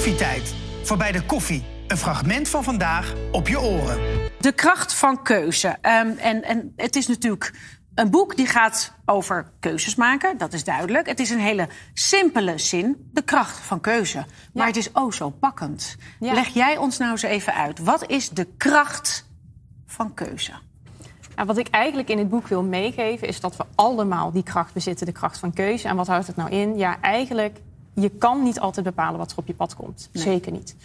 Koffietijd. Voorbij de koffie. Een fragment van vandaag op je oren. De kracht van keuze. Ehm, en, en het is natuurlijk een boek die gaat over keuzes maken, dat is duidelijk. Het is een hele simpele zin, de kracht van keuze. Maar het is oh zo pakkend. Ja. Leg jij ons nou eens even uit. Wat is de kracht van keuze? Nou, wat ik eigenlijk in het boek wil meegeven is dat we allemaal die kracht bezitten, de kracht van keuze. En wat houdt het nou in? Ja, eigenlijk, je kan niet altijd bepalen wat er op je pad komt. Zeker niet.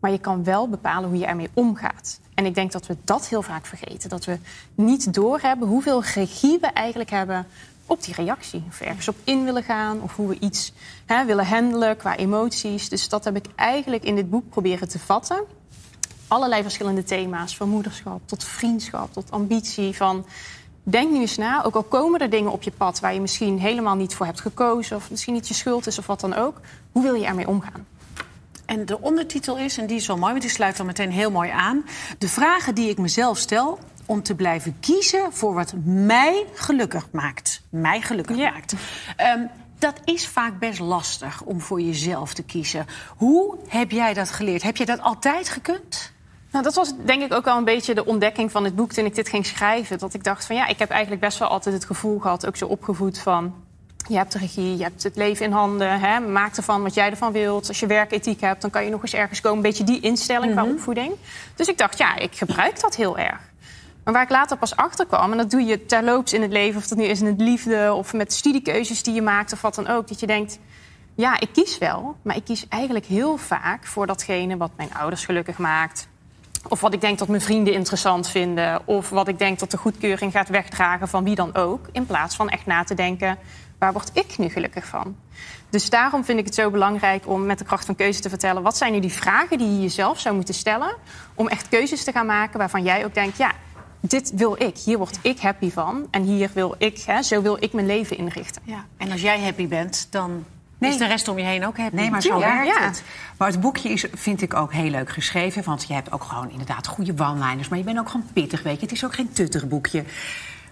Maar je kan wel bepalen hoe je ermee omgaat. En ik denk dat we dat heel vaak vergeten. Dat we niet doorhebben hoeveel regie we eigenlijk hebben op die reactie. Of ergens op in willen gaan. Of hoe we iets hè, willen handelen qua emoties. Dus dat heb ik eigenlijk in dit boek proberen te vatten. Allerlei verschillende thema's. Van moederschap tot vriendschap tot ambitie. Van denk nu eens na. Ook al komen er dingen op je pad waar je misschien helemaal niet voor hebt gekozen. Of misschien niet je schuld is of wat dan ook. Hoe wil je ermee omgaan? En de ondertitel is, en die is wel mooi, want die sluit dan meteen heel mooi aan. De vragen die ik mezelf stel om te blijven kiezen voor wat mij gelukkig maakt. Mij gelukkig Ja. maakt. Ehm, dat is vaak best lastig om voor jezelf te kiezen. Hoe heb jij dat geleerd? Heb je dat altijd gekund? Nou, dat was denk ik ook wel een beetje de ontdekking van het boek toen ik dit ging schrijven. Dat ik dacht van ja, ik heb eigenlijk best wel altijd het gevoel gehad, ook zo opgevoed van... Je hebt de regie, je hebt het leven in handen, hè, maak ervan wat jij ervan wilt. Als je werkethiek hebt, dan kan je nog eens ergens komen. Een beetje die instelling qua opvoeding. Dus ik dacht, ja, ik gebruik dat heel erg. Maar waar ik later pas achter kwam, en dat doe je terloops in het leven... of dat nu is in het liefde of met studiekeuzes die je maakt of wat dan ook... dat je denkt, ja, ik kies wel, maar ik kies eigenlijk heel vaak voor datgene wat mijn ouders gelukkig maakt. Of wat ik denk dat mijn vrienden interessant vinden. Of wat ik denk dat de goedkeuring gaat wegdragen van wie dan ook. In plaats van echt na te denken, waar word ik nu gelukkig van? Dus daarom vind ik het zo belangrijk om met de kracht van keuze te vertellen... wat zijn nu die vragen die je jezelf zou moeten stellen... om echt keuzes te gaan maken waarvan jij ook denkt... ja, dit wil ik, hier word ik happy van. En hier wil ik, hè, zo wil ik mijn leven inrichten. Ja. En als jij happy bent, dan Nee. is de rest om je heen ook happy. Nee, maar zo Ja, werkt ja. het. Maar het boekje is, vind ik ook heel leuk geschreven. Want je hebt ook gewoon inderdaad goede one-liners. Maar je bent ook gewoon pittig, weet je. Het is ook geen tuttig boekje.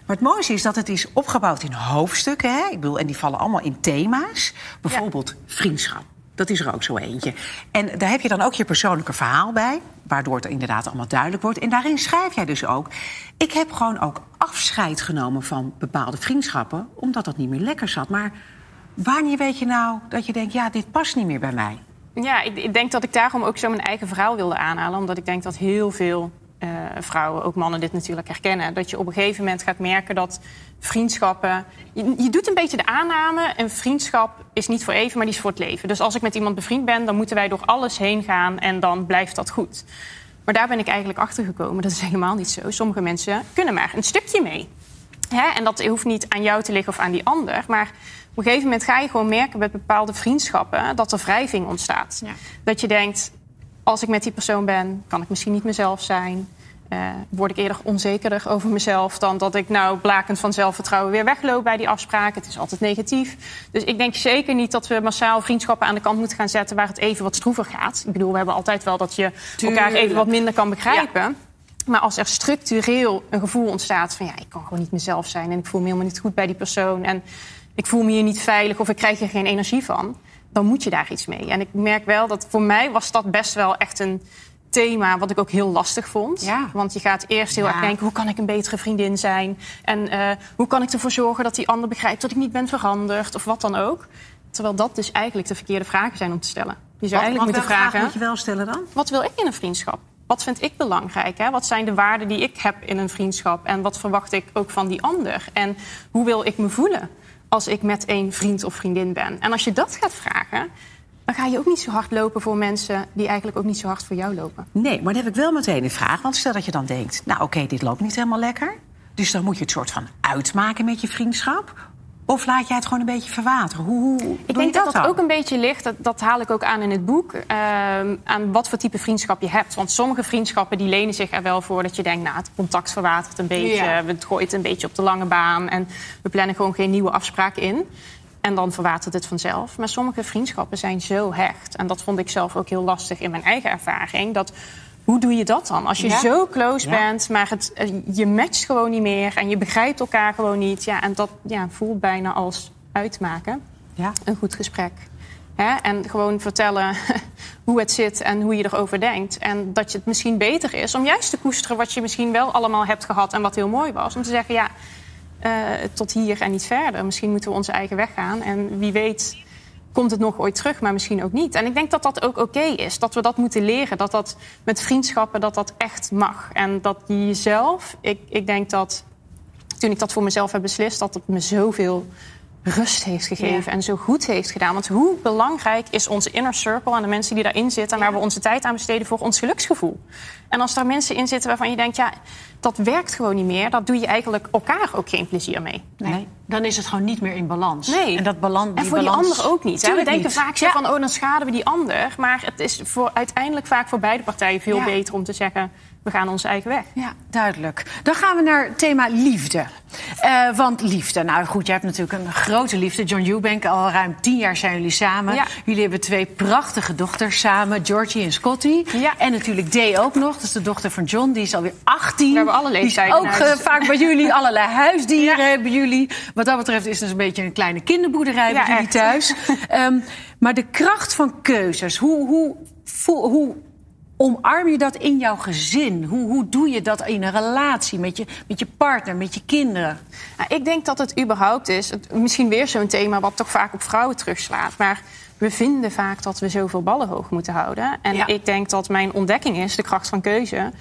Maar het mooiste is dat het is opgebouwd in hoofdstukken. Hè? Ik bedoel, en die vallen allemaal in thema's. Bijvoorbeeld vriendschap. Dat is er ook zo eentje. En daar heb je dan ook je persoonlijke verhaal bij. Waardoor het inderdaad allemaal duidelijk wordt. En daarin schrijf jij dus ook... Ik heb gewoon ook afscheid genomen van bepaalde vriendschappen... omdat dat niet meer lekker zat. Maar wanneer weet je nou dat je denkt... ja, dit past niet meer bij mij? Ja, ik, ik denk dat ik daarom ook zo mijn eigen verhaal wilde aanhalen. Omdat ik denk dat heel veel eh, vrouwen, ook mannen, dit natuurlijk herkennen. Dat je op een gegeven moment gaat merken dat vriendschappen. Je, doet een beetje de aanname: een vriendschap is niet voor even, maar die is voor het leven. Dus als ik met iemand bevriend ben, dan moeten wij door alles heen gaan en dan blijft dat goed. Maar daar ben ik eigenlijk achter gekomen. Dat is helemaal niet zo. Sommige mensen kunnen maar een stukje mee. Hè? En dat hoeft niet aan jou te liggen of aan die ander. Maar een gegeven moment ga je gewoon merken met bepaalde vriendschappen dat er wrijving ontstaat. Ja. Dat je denkt, als ik met die persoon ben, kan ik misschien niet mezelf zijn. Eh, word ik eerder onzekerder over mezelf dan dat ik nou blakend van zelfvertrouwen weer wegloop bij die afspraken. Het is altijd negatief. Dus ik denk zeker niet dat we massaal vriendschappen aan de kant moeten gaan zetten waar het even wat stroever gaat. Ik bedoel, we hebben altijd wel dat je elkaar even wat minder kan begrijpen. Maar als er structureel een gevoel ontstaat van ja, ik kan gewoon niet mezelf zijn en ik voel me helemaal niet goed bij die persoon en ik voel me hier niet veilig of ik krijg er geen energie van, dan moet je daar iets mee. En ik merk wel dat voor mij was dat best wel echt een thema wat ik ook heel lastig vond. Ja. Want je gaat eerst heel Ja. erg denken, hoe kan ik een betere vriendin zijn? En eh, hoe kan ik ervoor zorgen dat die ander begrijpt dat ik niet ben veranderd of wat dan ook? Terwijl dat dus eigenlijk de verkeerde vragen zijn om te stellen. Je zou eigenlijk moeten welke vraag vragen... moet je wel stellen dan? Wat wil ik in een vriendschap? Wat vind ik belangrijk? Hè? Wat zijn de waarden die ik heb in een vriendschap? En wat verwacht ik ook van die ander? En hoe wil ik me voelen als ik met een vriend of vriendin ben? En als je dat gaat vragen, dan ga je ook niet zo hard lopen voor mensen die eigenlijk ook niet zo hard voor jou lopen. Nee, maar dan heb ik wel meteen een vraag. Want stel dat je dan denkt, nou oké, dit loopt niet helemaal lekker. Dus dan moet je het soort van uitmaken met je vriendschap. Of laat jij het gewoon een beetje verwateren? Hoe, hoe doe Ik je denk dat dat dan? ook een beetje ligt, dat, dat haal ik ook aan in het boek, ehm, aan wat voor type vriendschap je hebt. Want sommige vriendschappen die lenen zich er wel voor dat je denkt, nou het contact verwatert een beetje, Ja. we gooien het een beetje op de lange baan en we plannen gewoon geen nieuwe afspraken in. En dan verwatert het vanzelf. Maar sommige vriendschappen zijn zo hecht. En dat vond ik zelf ook heel lastig in mijn eigen ervaring. Dat, hoe doe je dat dan? Als je Ja. zo close Ja. bent, maar het, eh, je matcht gewoon niet meer... en je begrijpt elkaar gewoon niet. Ja, en dat ja, voelt bijna als uitmaken Ja. een goed gesprek. Hè? En gewoon vertellen hoe het zit en hoe je erover denkt. En dat je het misschien beter is om juist te koesteren wat je misschien wel allemaal hebt gehad en wat heel mooi was. Om te zeggen, ja, eh, tot hier en niet verder. Misschien moeten we onze eigen weg gaan. En wie weet komt het nog ooit terug, maar misschien ook niet. En ik denk dat dat ook oké is. Dat we dat moeten leren. Dat dat met vriendschappen, dat dat echt mag. En dat je jezelf... Ik, ik denk dat toen ik dat voor mezelf heb beslist... dat het me zoveel rust heeft gegeven en zo goed heeft gedaan. Want hoe belangrijk is onze inner circle en de mensen die daarin zitten... en waar we onze tijd aan besteden voor ons geluksgevoel? En als daar mensen in zitten waarvan je denkt... ja, dat werkt gewoon niet meer, dan doe je eigenlijk elkaar ook geen plezier mee. Nee. Dan is het gewoon niet meer in balans. Nee. En, dat balans, en voor balans... die ander ook niet. We denken vaak zo van, oh, dan schaden we die ander. Maar het is voor, uiteindelijk vaak voor beide partijen veel beter om te zeggen we gaan onze eigen weg. Ja, duidelijk. Dan gaan we naar het thema liefde. Uh, want liefde, nou goed, je hebt natuurlijk een grote liefde. John Eubank, al ruim tien jaar zijn jullie samen. Ja. Jullie hebben twee prachtige dochters samen, Georgie en Scotty. Ja. En natuurlijk Day ook nog, dat is de dochter van John, die is alweer 18. Hebben alle leeftijden. Ook uh, vaak bij jullie, allerlei huisdieren ja. hebben jullie. Wat dat betreft is het dus een beetje een kleine kinderboerderij bij jullie thuis. um, maar de kracht van keuzes, hoe, hoe, hoe omarm je dat in jouw gezin? Hoe, hoe doe je dat in een relatie met je, met je partner, met je kinderen? Nou, ik denk dat het überhaupt is, het, misschien weer zo'n thema wat toch vaak op vrouwen terugslaat. Maar we vinden vaak dat we zoveel ballen hoog moeten houden. En ik denk dat mijn ontdekking is, de kracht van keuze.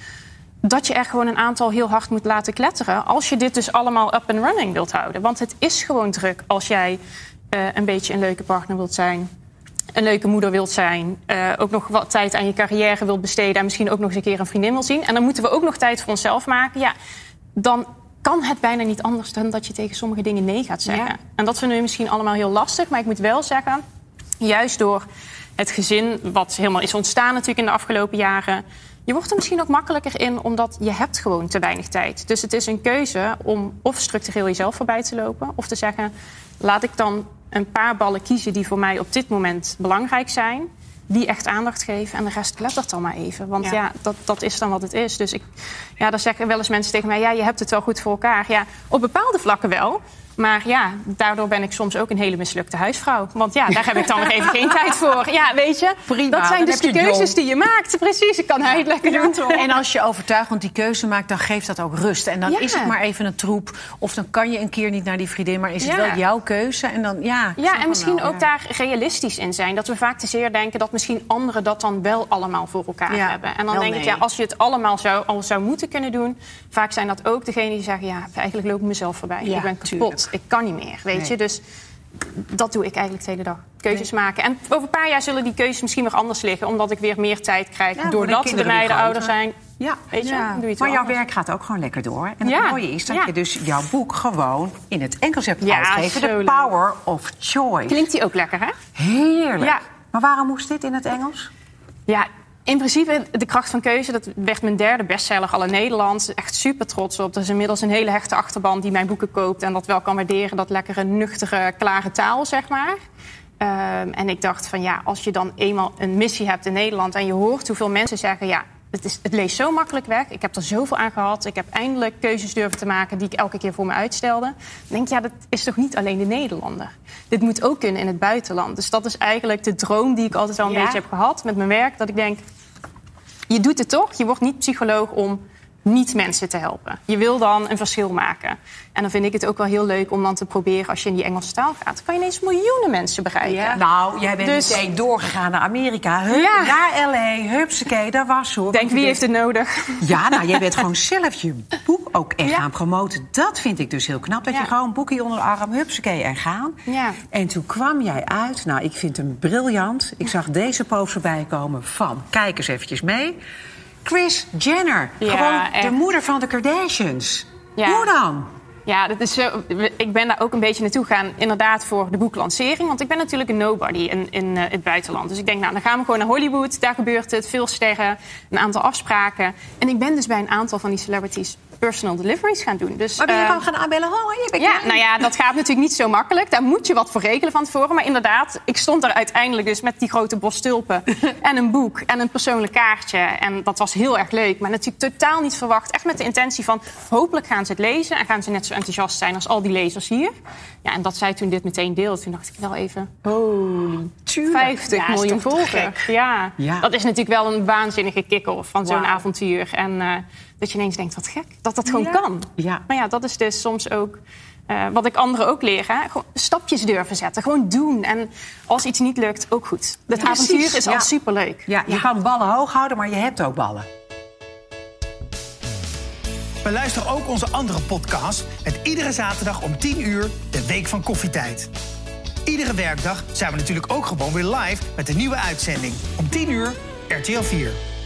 Dat je er gewoon een aantal heel hard moet laten kletteren. Als je dit dus allemaal up and running wilt houden. Want het is gewoon druk als jij uh, een beetje een leuke partner wilt zijn een leuke moeder wilt zijn, uh, ook nog wat tijd aan je carrière wilt besteden en misschien ook nog eens een keer een vriendin wil zien. En dan moeten we ook nog tijd voor onszelf maken. Ja, dan kan het bijna niet anders dan dat je tegen sommige dingen nee gaat zeggen. Ja. En dat vinden we misschien allemaal heel lastig. Maar ik moet wel zeggen, juist door het gezin, wat helemaal is ontstaan natuurlijk in de afgelopen jaren. Je wordt er misschien ook makkelijker in, omdat je hebt gewoon te weinig tijd. Dus het is een keuze om of structureel jezelf voorbij te lopen... of te zeggen, laat ik dan een paar ballen kiezen die voor mij op dit moment belangrijk zijn. Die echt aandacht geven en de rest klettert dan maar even. Want ja, dat, dat is dan wat het is. Dus ik, ja, dan zeggen wel eens mensen tegen mij: ja, je hebt het wel goed voor elkaar. Ja, op bepaalde vlakken wel. Maar ja, daardoor ben ik soms ook een hele mislukte huisvrouw. Want ja, daar heb ik dan nog even geen tijd voor. Ja, weet je, Prima, dat zijn dus de keuzes die je maakt. Precies, ik kan hij het lekker doen. Toch? En als je overtuigend die keuze maakt, dan geeft dat ook rust. En dan ja. is het maar even een troep. Of dan kan je een keer niet naar die vriendin, maar is het wel jouw keuze. En dan, ja, ja en misschien wel, ook daar realistisch in zijn. Dat we vaak te zeer denken dat misschien anderen dat dan wel allemaal voor elkaar hebben. En dan denk nee. ik, ja, als je het allemaal zou, al zou moeten kunnen doen... vaak zijn dat ook degenen die zeggen... ja, eigenlijk loop ik mezelf voorbij. ik ben kapot. Tuurlijk ik kan niet meer, weet nee. je. Dus dat doe ik eigenlijk de hele dag. Keuzes nee. maken. En over een paar jaar zullen die keuzes misschien nog anders liggen... omdat ik weer meer tijd krijg ja, doordat de, de meiden ouder zijn. Ja, weet je, ja. doe je maar jouw anders. werk gaat ook gewoon lekker door. En het mooie is dat je dus jouw boek gewoon in het Engels hebt uitgegeven. The Power of Choice. Klinkt die ook lekker, hè? Heerlijk. Maar waarom moest dit in het Engels? Ja, in principe, de kracht van keuze, dat werd mijn derde bestseller al in Nederland. Echt super trots op. Er is inmiddels een hele hechte achterban die mijn boeken koopt... en dat wel kan waarderen, dat lekkere, nuchtere, klare taal, zeg maar. Um, en ik dacht van ja, als je dan eenmaal een missie hebt in Nederland... en je hoort hoeveel mensen zeggen... ja, het, is, het leest zo makkelijk weg. Ik heb er zoveel aan gehad. Ik heb eindelijk keuzes durven te maken die ik elke keer voor me uitstelde. Dan denk ik, ja, dat is toch niet alleen de Nederlander. Dit moet ook kunnen in het buitenland. Dus dat is eigenlijk de droom die ik altijd al een ja. beetje heb gehad met mijn werk. Dat ik denk, je doet het toch. Je wordt niet psycholoog om niet mensen te helpen. Je wil dan een verschil maken. En dan vind ik het ook wel heel leuk om dan te proberen... als je in die Engelse taal gaat, kan je ineens miljoenen mensen bereiken. Ja. Nou, jij bent dus... meteen doorgegaan naar Amerika. Hup, ja. Naar L.A., hupsakee, daar was zo. Denk, wie heeft het nodig? Ja, nou, jij bent gewoon zelf je boek ook echt ja. gaan promoten. Dat vind ik dus heel knap. Dat je gewoon boekje onder de arm, hupsakee, en gaan. Ja. En toen kwam jij uit. Nou, ik vind hem briljant. Ik zag deze post voorbij komen van... kijk eens eventjes mee... Chris Jenner. Ja, Gewoon echt. de moeder van de Kardashians. Ja. Hoe dan? Ja, dat is zo, ik ben daar ook een beetje naartoe gegaan, inderdaad, voor de boeklancering. Want ik ben natuurlijk een nobody in, in uh, het buitenland. Dus ik denk, nou, dan gaan we gewoon naar Hollywood. Daar gebeurt het, veel sterren, een aantal afspraken. En ik ben dus bij een aantal van die celebrities personal deliveries gaan doen. Dus, Maar ben je eh, gewoon gaan aanbellen? Oh, je bent ja, nou ja, dat gaat natuurlijk niet zo makkelijk. Daar moet je wat voor regelen van tevoren. Maar inderdaad, ik stond er uiteindelijk dus met die grote bos tulpen... en een boek en een persoonlijk kaartje. En dat was heel erg leuk. Maar natuurlijk totaal niet verwacht. Echt met de intentie van, hopelijk gaan ze het lezen... en gaan ze net zo enthousiast zijn als al die lezers hier. Ja, en dat zij toen dit meteen deelde, toen dacht ik wel even... Holy, 50 Ja, is miljoen volgers. Ja. Ja. dat is natuurlijk wel een waanzinnige kick-off van zo'n avontuur. En eh, dat je ineens denkt, wat gek, dat dat gewoon Ja. kan. Ja. Maar ja, dat is dus soms ook eh, wat ik anderen ook leer. Hè? Gewoon stapjes durven zetten, gewoon doen. En als iets niet lukt, ook goed. Het Ja, avontuur precies, is ja. al superleuk. Ja, je kan ballen hoog houden, maar je hebt ook ballen. Beluister ook onze andere podcast met iedere zaterdag om 10 uur de Week van Koffietijd. Iedere werkdag zijn we natuurlijk ook gewoon weer live met een nieuwe uitzending. Om 10 uur RTL 4.